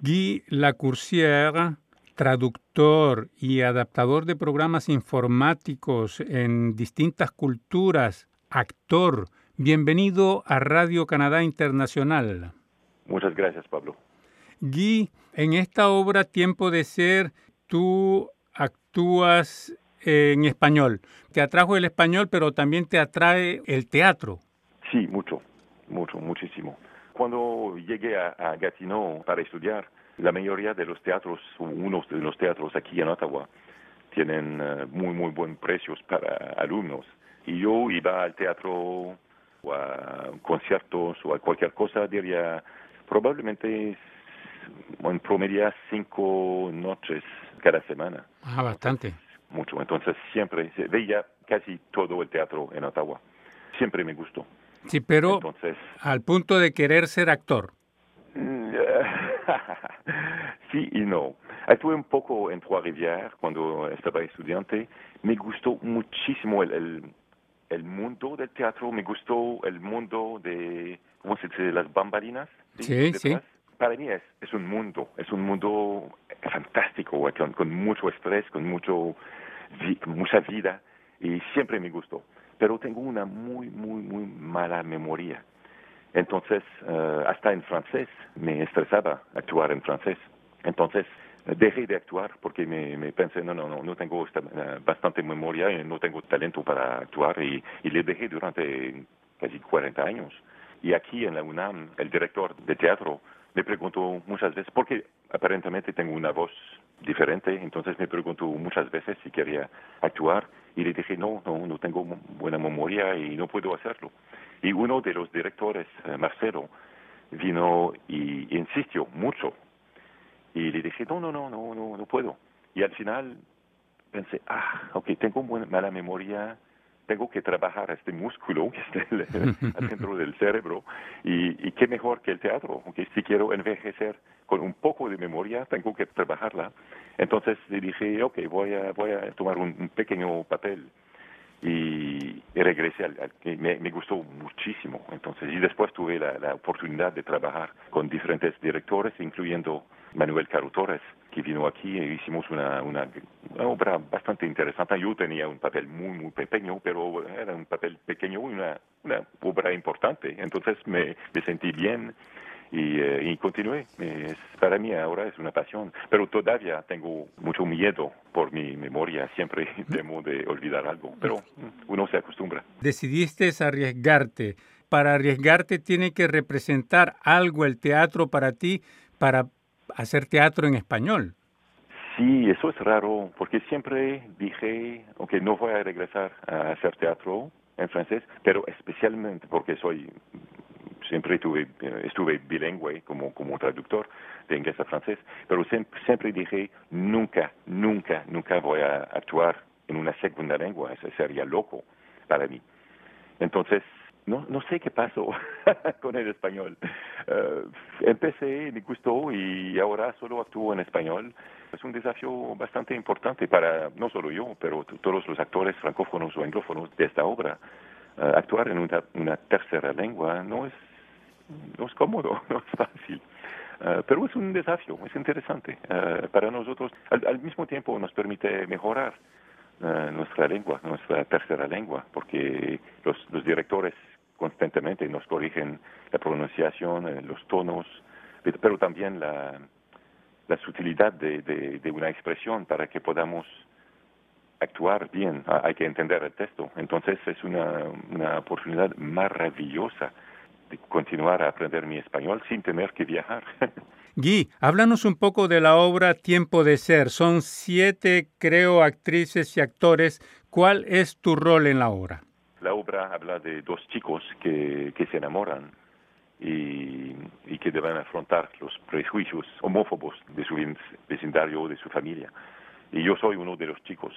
Guy Lacourcière, traductor y adaptador de programas informáticos en distintas culturas, actor. Bienvenido a Radio Canadá Internacional. Muchas gracias, Pablo. Guy, en esta obra Tiempo de Ser, tú actúas en español. Te atrajo el español, pero también te atrae el teatro. Sí, mucho, mucho, muchísimo. Cuando llegué a, Gatineau para estudiar, la mayoría de los teatros, unos de los teatros aquí en Ottawa, tienen eh, muy, muy buen precios para alumnos. Y yo iba al teatro o a conciertos o a cualquier cosa, diría probablemente en promedio cinco noches cada semana. Ah, bastante. Mucho. Entonces siempre veía casi todo el teatro en Ottawa. Siempre me gustó. Sí, pero Entonces, al punto de querer ser actor. Sí y no. Estuve un poco en Trois-Rivières cuando estaba estudiante. Me gustó muchísimo el, el mundo del teatro, me gustó el mundo de, ¿cómo se dice?, las bambalinas. Sí, sí. Para mí es, es un mundo, es un mundo fantástico, con, mucho estrés, con mucho, mucha vida, y siempre me gustó. Pero tengo una muy, muy, muy mala memoria. Entonces, eh, hasta en francés me estresaba actuar en francés. Entonces, dejé de actuar porque me, me pensé, no, no, no, no tengo eh, bastante memoria y no tengo talento para actuar y, y le dejé durante casi 40 años. Y aquí en la UNAM, el director de teatro me preguntó muchas veces, porque aparentemente tengo una voz diferente, entonces me preguntó muchas veces si quería actuar y le dije, no, no, no tengo buena memoria y no puedo hacerlo. Y uno de los directores, eh, Marcelo, vino y insistió mucho y le dije, no, no, no, no, no, no puedo. Y al final pensé, ah, ok, tengo buena, mala memoria, tengo que trabajar este músculo que está dentro del cerebro y, y, qué mejor que el teatro, porque si quiero envejecer con un poco de memoria, tengo que trabajarla. Entonces dije, ok, voy a, voy a tomar un, pequeño papel y, regresé al, que me, me, gustó muchísimo. Entonces, y después tuve la, la oportunidad de trabajar con diferentes directores, incluyendo Manuel Caro Torres, que vino aquí e hicimos una, una, obra bastante interesante. Yo tenía un papel muy, muy pequeño, pero era un papel pequeño, una, una obra importante. Entonces me, me sentí bien y, eh, y continué. Es, para mí ahora es una pasión, pero todavía tengo mucho miedo por mi memoria. Siempre temo de olvidar algo, pero uno se acostumbra. Decidiste arriesgarte. Para arriesgarte tiene que representar algo el teatro para ti, para hacer teatro en español. Sí, eso es raro, porque siempre dije, ok, no voy a regresar a hacer teatro en francés, pero especialmente porque soy, siempre tuve, estuve bilingüe como, como traductor de inglés a francés, pero siempre, siempre dije, nunca, nunca, nunca voy a actuar en una segunda lengua, eso sería loco para mí. Entonces, no, no sé qué pasó con el español. Uh, empecé, me gustó y ahora solo actúo en español. Es un desafío bastante importante para no solo yo, pero todos los actores francófonos o anglófonos de esta obra. Uh, actuar en una, una, tercera lengua no es, no es cómodo, no es fácil. Uh, pero es un desafío, es interesante. para nosotros, al, al, mismo tiempo, nos permite mejorar nuestra lengua, nuestra tercera lengua, porque los directores constantemente nos corrigen la pronunciación, eh, los tonos, pero también la, sutilidad de, de, una expresión para que podamos actuar bien. Ah, hay que entender el texto. Entonces es una, una oportunidad maravillosa de continuar a aprender mi español sin tener que viajar. Guy, háblanos un poco de la obra Tiempo de Ser. Son siete, creo, actrices y actores. ¿Cuál es tu rol en la obra? La obra habla de dos chicos que, que se enamoran y, y, que deben afrontar los prejuicios homófobos de su vecindario o de su familia. Y yo soy uno de los chicos.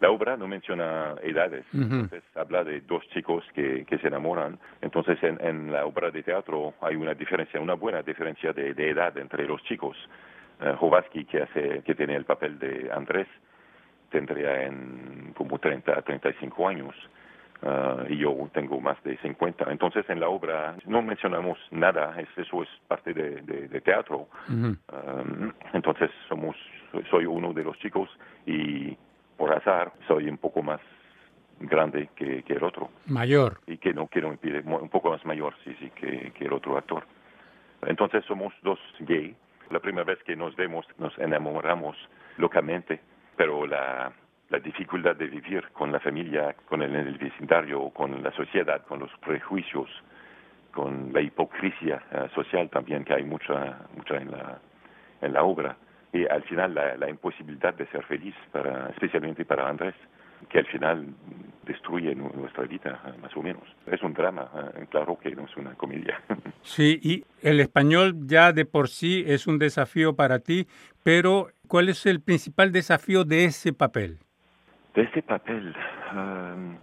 La obra no menciona edades, entonces habla de dos chicos que, que se enamoran. Entonces en, en, la obra de teatro hay una diferencia, una buena diferencia de, de edad entre los chicos. Uh, que, hace, que tiene el papel de Andrés, tendría en como 30 a 35 años ah, y yo tengo más de 50. Entonces en la obra no mencionamos nada, eso es parte de, teatro. Ah, entonces somos, soy uno de los chicos y por azar soy un poco más grande que, el otro. Mayor. Y que no quiero impide, un poco más mayor, sí, sí, que, que el otro actor. Entonces somos dos gay. La primera vez que nos vemos nos enamoramos locamente, pero la, la dificultad de vivir con la familia, con el, el vecindario, con la sociedad, con los prejuicios, con la hipocresía eh, social también que hay mucha, mucha en la, en la obra. Y al final la, imposibilidad de ser feliz, para, especialmente para Andrés que al final destruye nuestra vida, más o menos. Es un drama, eh, claro que no es una comedia. Sí, y el español ya de por sí es un desafío para ti, pero ¿cuál es el principal desafío de ese papel? De ese papel, um,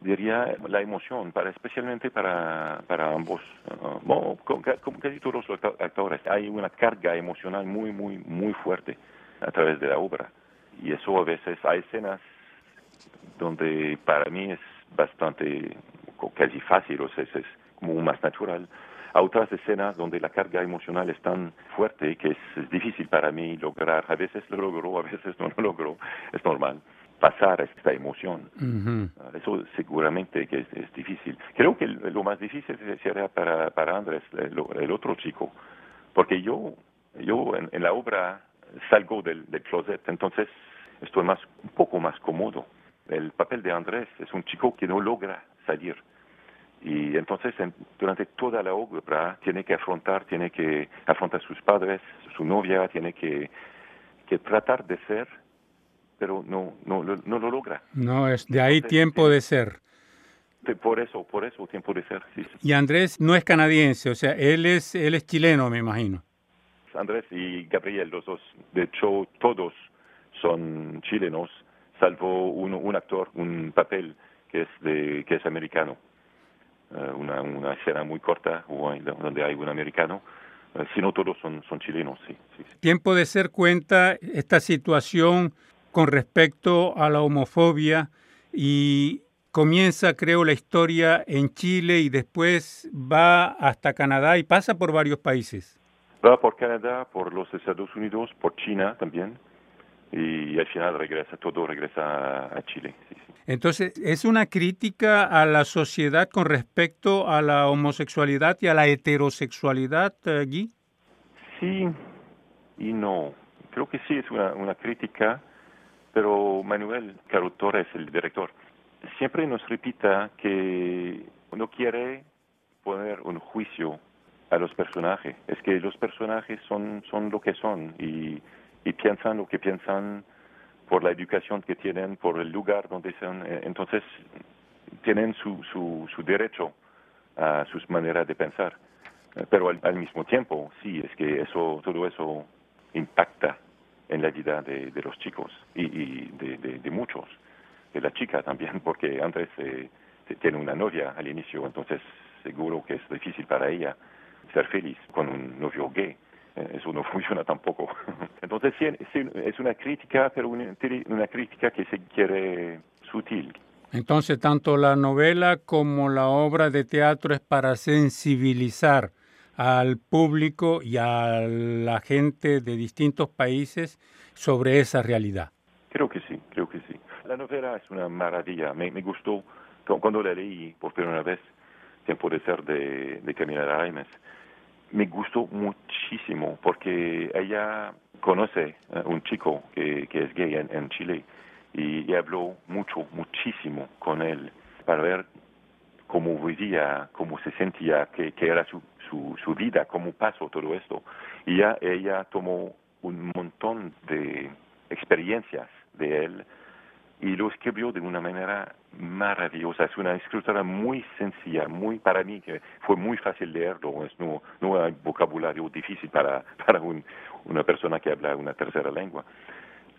diría la emoción, para, especialmente para, para ambos, uh, como, casi todos los actores. Hay una carga emocional muy, muy, muy fuerte a través de la obra. Y eso a veces hay escenas donde para mí es bastante, casi fácil, o sea, es, como más natural. A otras escenas donde la carga emocional es tan fuerte que es, difícil para mí lograr, a veces lo logro, a veces no lo logro, es normal pasar esta emoción. Eso seguramente que es, difícil. Creo que lo más difícil sería para, para Andrés, el, otro chico, porque yo, yo en, la obra salgo del, del, closet, entonces estoy más, un poco más cómodo el papel de Andrés es un chico que no logra salir. Y entonces durante toda la obra tiene que afrontar, tiene que afrontar a sus padres, su novia, tiene que, que tratar de ser, pero no, no, no lo logra. No, es de ahí tiempo de ser. por eso, por eso tiempo de ser. Y Andrés no es canadiense, o sea, él es, él es chileno, me imagino. Andrés y Gabriel, los dos, de hecho, todos son chilenos salvo un, un actor, un papel que es, de, que es americano. Eh, una, una escena muy corta donde hay un americano. Uh, si no, todos son, son chilenos, sí, sí, Tiempo de ser cuenta esta situación con respecto a la homofobia y comienza, creo, la historia en Chile y después va hasta Canadá y pasa por varios países. Va por Canadá, por los Estados Unidos, por China también y al final regresa, todo regresa a Chile. Entonces, ¿es una crítica a la sociedad con respecto a la homosexualidad y a la heterosexualidad, uh, Guy? Sí y no. Creo que sí es una, una crítica, pero Manuel Carutor es el director. Siempre nos repita que no quiere poner un juicio a los personajes. Es que los personajes son, son lo que son y piensan lo que piensan por la educación que tienen, por el lugar donde son. Eh, entonces, tienen su, su, su derecho a sus maneras de pensar. Pero al, mismo tiempo, sí, es que eso, todo eso impacta en la vida de, de los chicos y, y de, de, muchos, de la chica también, porque antes eh, tiene una novia al inicio, entonces seguro que es difícil para ella ser feliz con un novio gay. Eh, eso no funciona tampoco. Entonces sí, es una crítica, pero una, crítica que se quiere sutil. Entonces tanto la novela como la obra de teatro es para sensibilizar al público y a la gente de distintos países sobre esa realidad. Creo que sí, creo que sí. La novela es una maravilla. Me, me gustó cuando la leí por primera vez, Tiempo de ser de, de Camila Raimes me gustó muchísimo porque ella conoce a un chico que, que es gay en, Chile y, habló mucho, muchísimo con él para ver cómo vivía, cómo se sentía, qué, era su, su, su, vida, cómo pasó todo esto. Y ya, ella tomó un montón de experiencias de él y lo escribió de una manera maravillosa. Es una escritura muy sencilla, muy para mí que fue muy fácil leerlo. Es, no, no hay vocabulario difícil para, para un, una persona que habla una tercera lengua.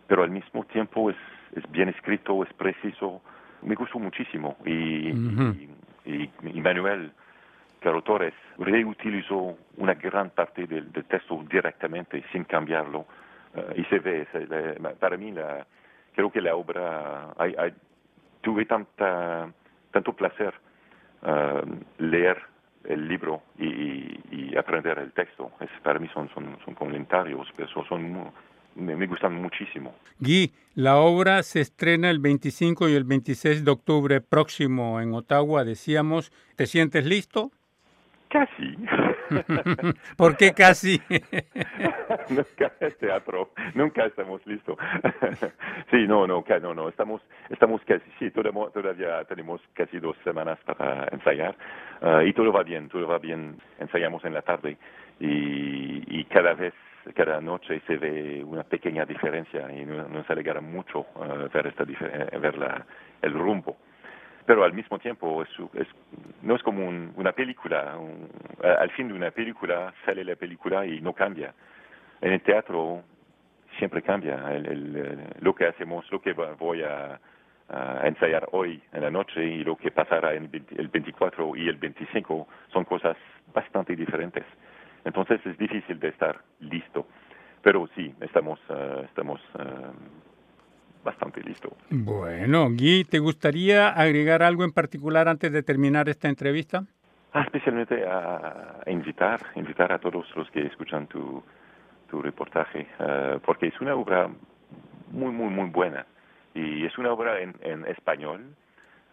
Pero al mismo tiempo es, es bien escrito, es preciso. Me gustó muchísimo. Y, y, y, Manuel Caro Torres reutilizó una gran parte del, del texto directamente sin cambiarlo. Eh, y se ve, para mí la creo que la obra, tuve tanta tanto placer leer el libro y, aprender el texto. Es, para mí son, son, son comentarios, pero son me, gustan muchísimo. Guy, la obra se estrena el 25 y el 26 de octubre próximo en Ottawa, decíamos. ¿Te sientes listo? Casi. ¿Por qué casi? nunca es teatro, nunca estamos listos. sí, no, no, no, no, estamos, estamos casi, sí, todavía tenemos casi dos semanas para ensayar ah, y todo va bien, todo va bien. Ensayamos en la tarde y, y cada vez cada noche se ve una pequeña diferencia y nos alegra mucho uh, ver, esta ver la, el rumbo. Pero al mismo tiempo es, es, no es como una película. al fin de una película sale la película y no cambia. En el teatro siempre cambia. El, lo que hacemos, lo que voy a, ensayar hoy en la noche y lo que pasará en el 24 y el 25 son cosas bastante diferentes. Entonces es difícil de estar listo. Pero sí, estamos, uh, estamos uh, bastante listos. Bueno, Guy, ¿te gustaría agregar algo en particular antes de terminar esta entrevista? Ah, especialmente a, invitar, invitar a todos los que escuchan tu, tu reportaje, uh, porque es una obra muy, muy, muy buena. Y es una obra en, en español.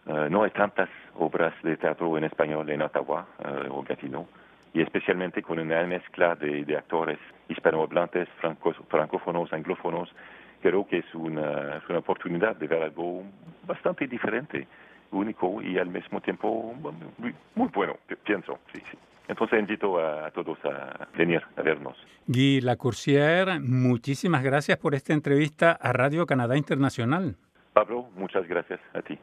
no hay tantas obras de teatro en español en Ottawa o Gatineau y especialmente con una mezcla de, actores hispanohablantes, francófonos, anglófonos, creo que es una, es una oportunidad de ver algo bastante diferente, único y al mismo tiempo muy, bueno, pienso. Sí, sí. Entonces invito a, todos a venir a vernos. Guy Lacourcière, muchísimas gracias por esta entrevista a Radio Canadá Internacional. Pablo, muchas gracias a ti.